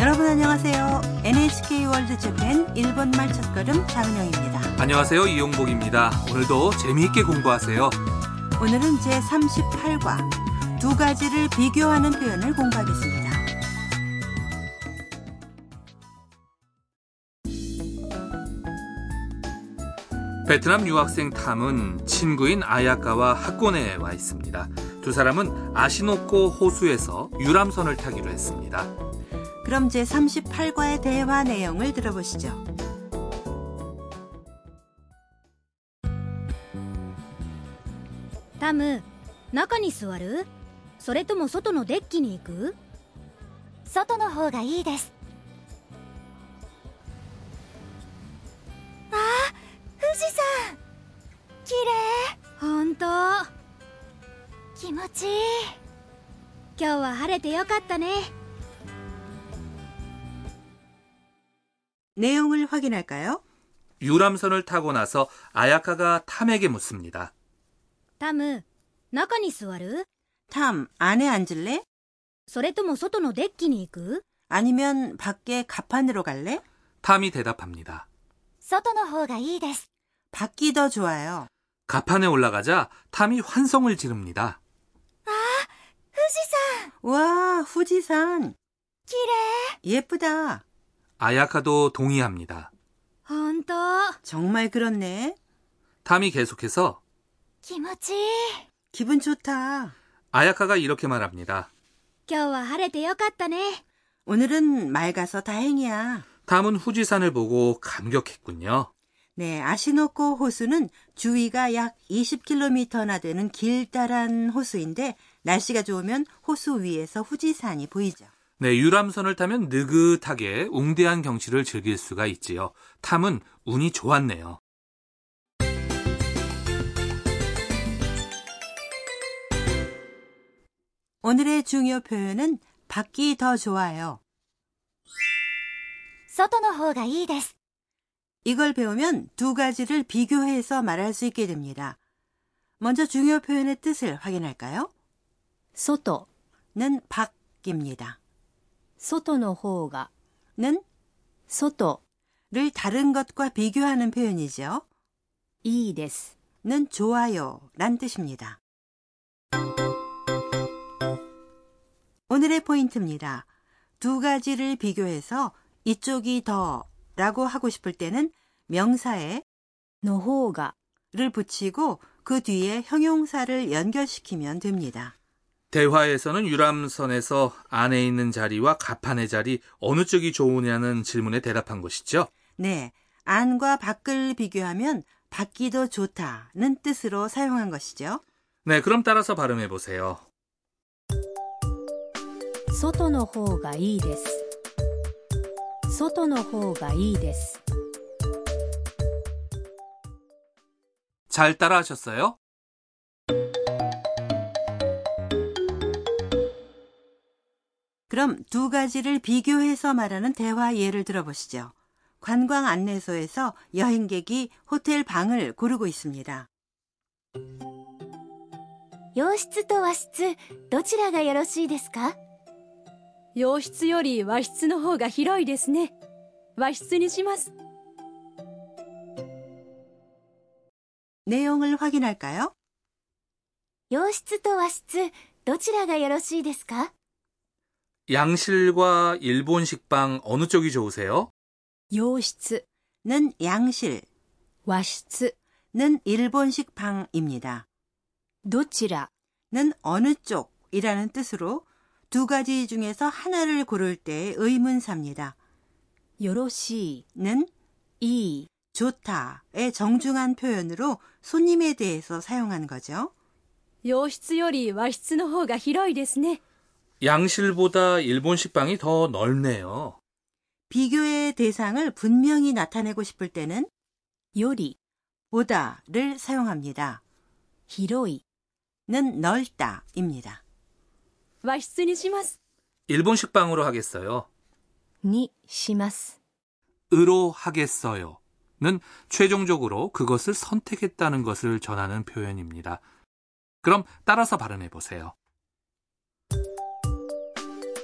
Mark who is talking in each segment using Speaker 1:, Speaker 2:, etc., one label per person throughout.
Speaker 1: 여러분 안녕하세요. NHK 월드 재팬 일본말 첫걸음 장은영입니다.
Speaker 2: 안녕하세요. 이용복입니다. 오늘도 재미있게 공부하세요.
Speaker 1: 오늘은 제38과 두 가지를 비교하는 표현을 공부하겠습니다.
Speaker 2: 베트남 유학생 탐은 친구인 아야카와 학원에 와 있습니다. 두 사람은 아시노코 호수에서 유람선을 타기로 했습니다.
Speaker 1: 그럼 제38과의 대화 내용을 들어보시죠.
Speaker 3: タム中に座るそれとも外のデッキに行く
Speaker 4: 外の方がいいですあー富士山綺麗
Speaker 3: ほんと
Speaker 4: 気持ちいい
Speaker 3: 今日は晴れてよかったね
Speaker 1: 내용을 확인할까요?
Speaker 2: 유람선을 타고 나서 아야카가 탐에게 묻습니다.
Speaker 3: タム中に座る
Speaker 1: 탐, 안에 앉을래?
Speaker 3: それとも外のデッキに行く
Speaker 1: 아니면 밖에 가판으로 갈래?
Speaker 2: 탐이 대답합니다.
Speaker 4: 外の方がいいです
Speaker 1: 밖이 더 좋아요.
Speaker 2: 가판에 올라가자 탐이 환성을 지릅니다.
Speaker 4: 富士山
Speaker 1: 와, 후지산.
Speaker 4: 綺麗
Speaker 1: 예쁘다.
Speaker 2: 아야카도 동의합니다.
Speaker 3: ほんと
Speaker 1: 정말 그렇네.
Speaker 2: 탐이 계속해서
Speaker 4: 気持ちいい
Speaker 1: 기분 좋다.
Speaker 2: 아야카가 이렇게 말합니다.
Speaker 3: 今日は晴れてよかったね
Speaker 1: 오늘은 맑아서 다행이야.
Speaker 2: 탐은 후지산을 보고 감격했군요.
Speaker 1: 네, 아시노코 호수는 주위가 약 20km나 되는 길다란 호수인데 날씨가 좋으면 호수 위에서 후지산이 보이죠.
Speaker 2: 네, 유람선을 타면 느긋하게 웅대한 경치를 즐길 수가 있지요. 탐은 운이 좋았네요.
Speaker 1: 오늘의 중요 표현은 밖이 더 좋아요.
Speaker 4: 外の方がいいです
Speaker 1: 이걸 배우면 두 가지를 비교해서 말할 수 있게 됩니다. 먼저 중요 표현의 뜻을 확인할까요?
Speaker 5: 外
Speaker 1: 는 밖입니다.
Speaker 5: 外の方が
Speaker 1: 는
Speaker 5: 外
Speaker 1: 를 다른 것과 비교하는 표현이죠.
Speaker 5: いいです
Speaker 1: 는 좋아요 란 뜻입니다. 오늘의 포인트입니다. 두 가지를 비교해서 이쪽이 더 라고 하고 싶을 때는 명사에
Speaker 5: の方が
Speaker 1: 를 붙이고 그 뒤에 형용사를 연결시키면 됩니다.
Speaker 2: 대화에서는 유람선에서 안에 있는 자리와 가판의 자리 어느 쪽이 좋으냐는 질문에 대답한 것이죠.
Speaker 1: 네, 안과 밖을 비교하면 밖이 더 좋다는 뜻으로 사용한 것이죠.
Speaker 2: 네, 그럼 따라서 발음해 보세요.
Speaker 5: 外の方がいいです外の方がいいです
Speaker 2: 잘 따라하셨어요?
Speaker 1: 그럼 두 가지를 비교해서 말하는 대화 예를 들어보시죠. 관광 안내소에서 여행객이 호텔 방을 고르고 있습니다.
Speaker 4: 洋室と和室どちらがよろしいですか
Speaker 5: 洋室より和室の方が広いですね和室にします
Speaker 1: 내용을 확인할까요?
Speaker 4: 洋室と和室どちらがよろしいですか
Speaker 2: 양실과 일본 식빵 어느 쪽이 좋으세요?
Speaker 5: 洋室
Speaker 1: 는 양실,
Speaker 5: 和室
Speaker 1: 는 일본식 방입니다.
Speaker 5: どちら
Speaker 1: 는 어느 쪽이라는 뜻으로 두 가지 중에서 하나를 고를 때 의문사입니다.
Speaker 5: よろし
Speaker 1: 는
Speaker 5: いいい
Speaker 1: 좋다의 정중한 표현으로 손님에 대해서 사용한 거죠.
Speaker 5: 洋室より和室の方が広いですね
Speaker 2: 양실보다 일본 식빵이 더 넓네요.
Speaker 1: 비교의 대상을 분명히 나타내고 싶을 때는
Speaker 5: 요리,
Speaker 1: 보다를 사용합니다. 히로이는 넓다입니다.
Speaker 5: 맛있으니 시마스.
Speaker 2: 일본 식빵으로 하겠어요.
Speaker 5: 니 시마스.
Speaker 2: 으로 하겠어요. 는 최종적으로 그것을 선택했다는 것을 전하는 표현입니다. 그럼 따라서 발음해 보세요.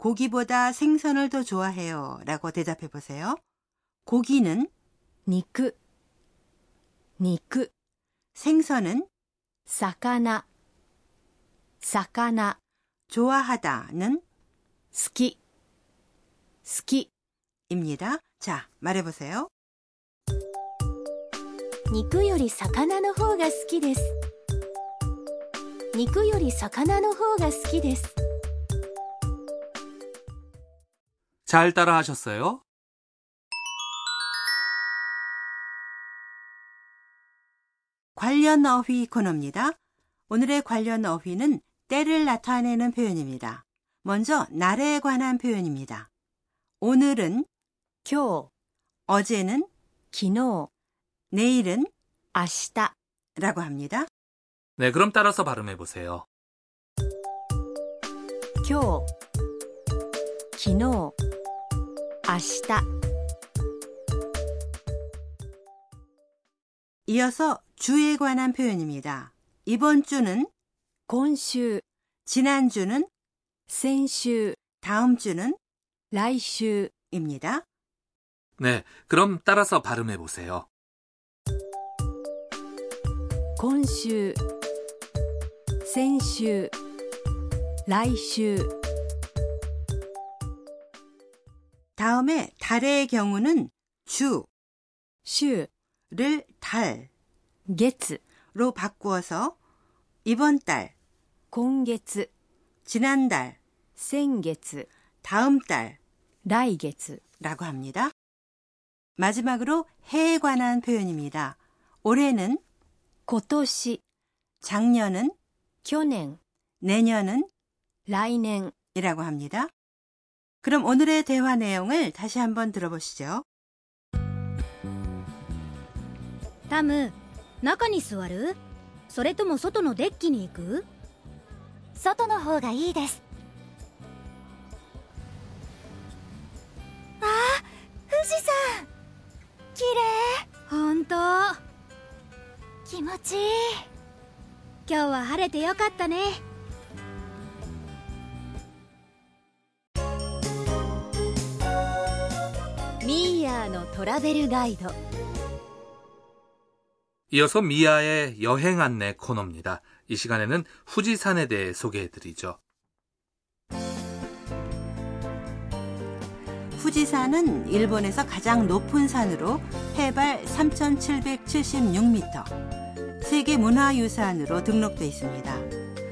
Speaker 1: 고기보다 생선을 더 좋아해요 라고 대답해보세요. 고기는
Speaker 5: 肉肉
Speaker 1: 생선은
Speaker 5: 魚魚
Speaker 1: 좋아하다는
Speaker 5: 好き好き
Speaker 1: 입니다. 자, 말해보세요.
Speaker 4: 肉より魚の方が好きです肉より魚の方が好きです
Speaker 2: 잘 따라 하셨어요?
Speaker 1: 관련 어휘 코너입니다. 오늘의 관련 어휘는 때를 나타내는 표현입니다. 먼저 날에 관한 표현입니다. 오늘은
Speaker 5: 今日
Speaker 1: 어제는
Speaker 5: 昨日
Speaker 1: 내일은
Speaker 5: 明日
Speaker 1: 라고 합니다.
Speaker 2: 네, 그럼 따라서 발음해 보세요.
Speaker 5: 今日昨日 明日
Speaker 1: 이어서 주에 관한 표현입니다. 이번 주는
Speaker 5: 今週
Speaker 1: 지난주는
Speaker 5: 先週
Speaker 1: 다음 주는
Speaker 5: 来週
Speaker 1: 입니다.
Speaker 2: 네, 그럼 따라서 발음해 보세요.
Speaker 5: 今週先週来週
Speaker 1: 다음에 달의 경우는
Speaker 5: 週
Speaker 1: 주를 달로
Speaker 5: 月
Speaker 1: 바꾸어서 이번 달,
Speaker 5: 今月
Speaker 1: 지난달,
Speaker 5: 先月
Speaker 1: 다음 달
Speaker 5: 来月
Speaker 1: 라고 합니다. 마지막으로 해에 관한 표현입니다. 올해는
Speaker 5: 今年
Speaker 1: 작년은
Speaker 5: 去年
Speaker 1: 내년은
Speaker 5: 来年
Speaker 1: 이라고 합니다. 그럼 오늘의 대화 내용을 다시 한번 들어보시죠.
Speaker 3: タム中に座るそれとも外のデッキに行く
Speaker 4: 外の方がいいですあー富士山綺麗
Speaker 3: ほんと
Speaker 4: 気持ちいい
Speaker 3: 今日は晴れてよかったね
Speaker 5: 미아노 토라벨 가이드
Speaker 2: 이어서 미아의 여행 안내 코너입니다. 이 시간에는 후지산에 대해 소개해드리죠.
Speaker 1: 후지산은 일본에서 가장 높은 산으로 해발 3,776m, 세계 문화유산으로 등록돼 있습니다.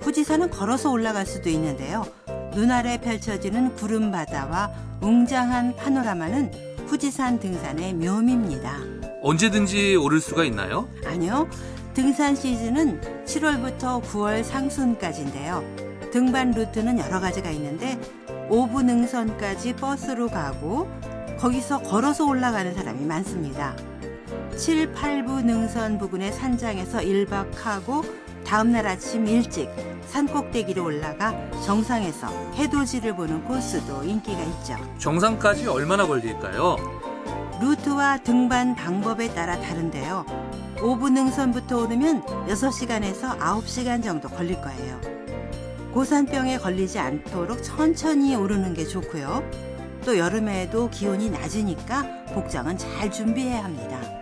Speaker 1: 후지산은 걸어서 올라갈 수도 있는데요. 눈 아래 펼쳐지는 구름 바다와 웅장한 파노라마는 후지산 등산의 묘미입니다.
Speaker 2: 언제든지 오를 수가 있나요?
Speaker 1: 아니요. 등산 시즌은 7월부터 9월 상순까지인데요. 등반 루트는 여러 가지가 있는데 오부 능선까지 버스로 가고 거기서 걸어서 올라가는 사람이 많습니다. 7, 8부 능선 부근의 산장에서 1박하고 다음날 아침 일찍 산 꼭대기로 올라가 정상에서 해돋이를 보는 코스도 인기가 있죠.
Speaker 2: 정상까지 얼마나 걸릴까요?
Speaker 1: 루트와 등반 방법에 따라 다른데요. 오부 능선부터 오르면 6시간에서 9시간 정도 걸릴 거예요. 고산병에 걸리지 않도록 천천히 오르는 게 좋고요. 또 여름에도 기온이 낮으니까 복장은 잘 준비해야 합니다.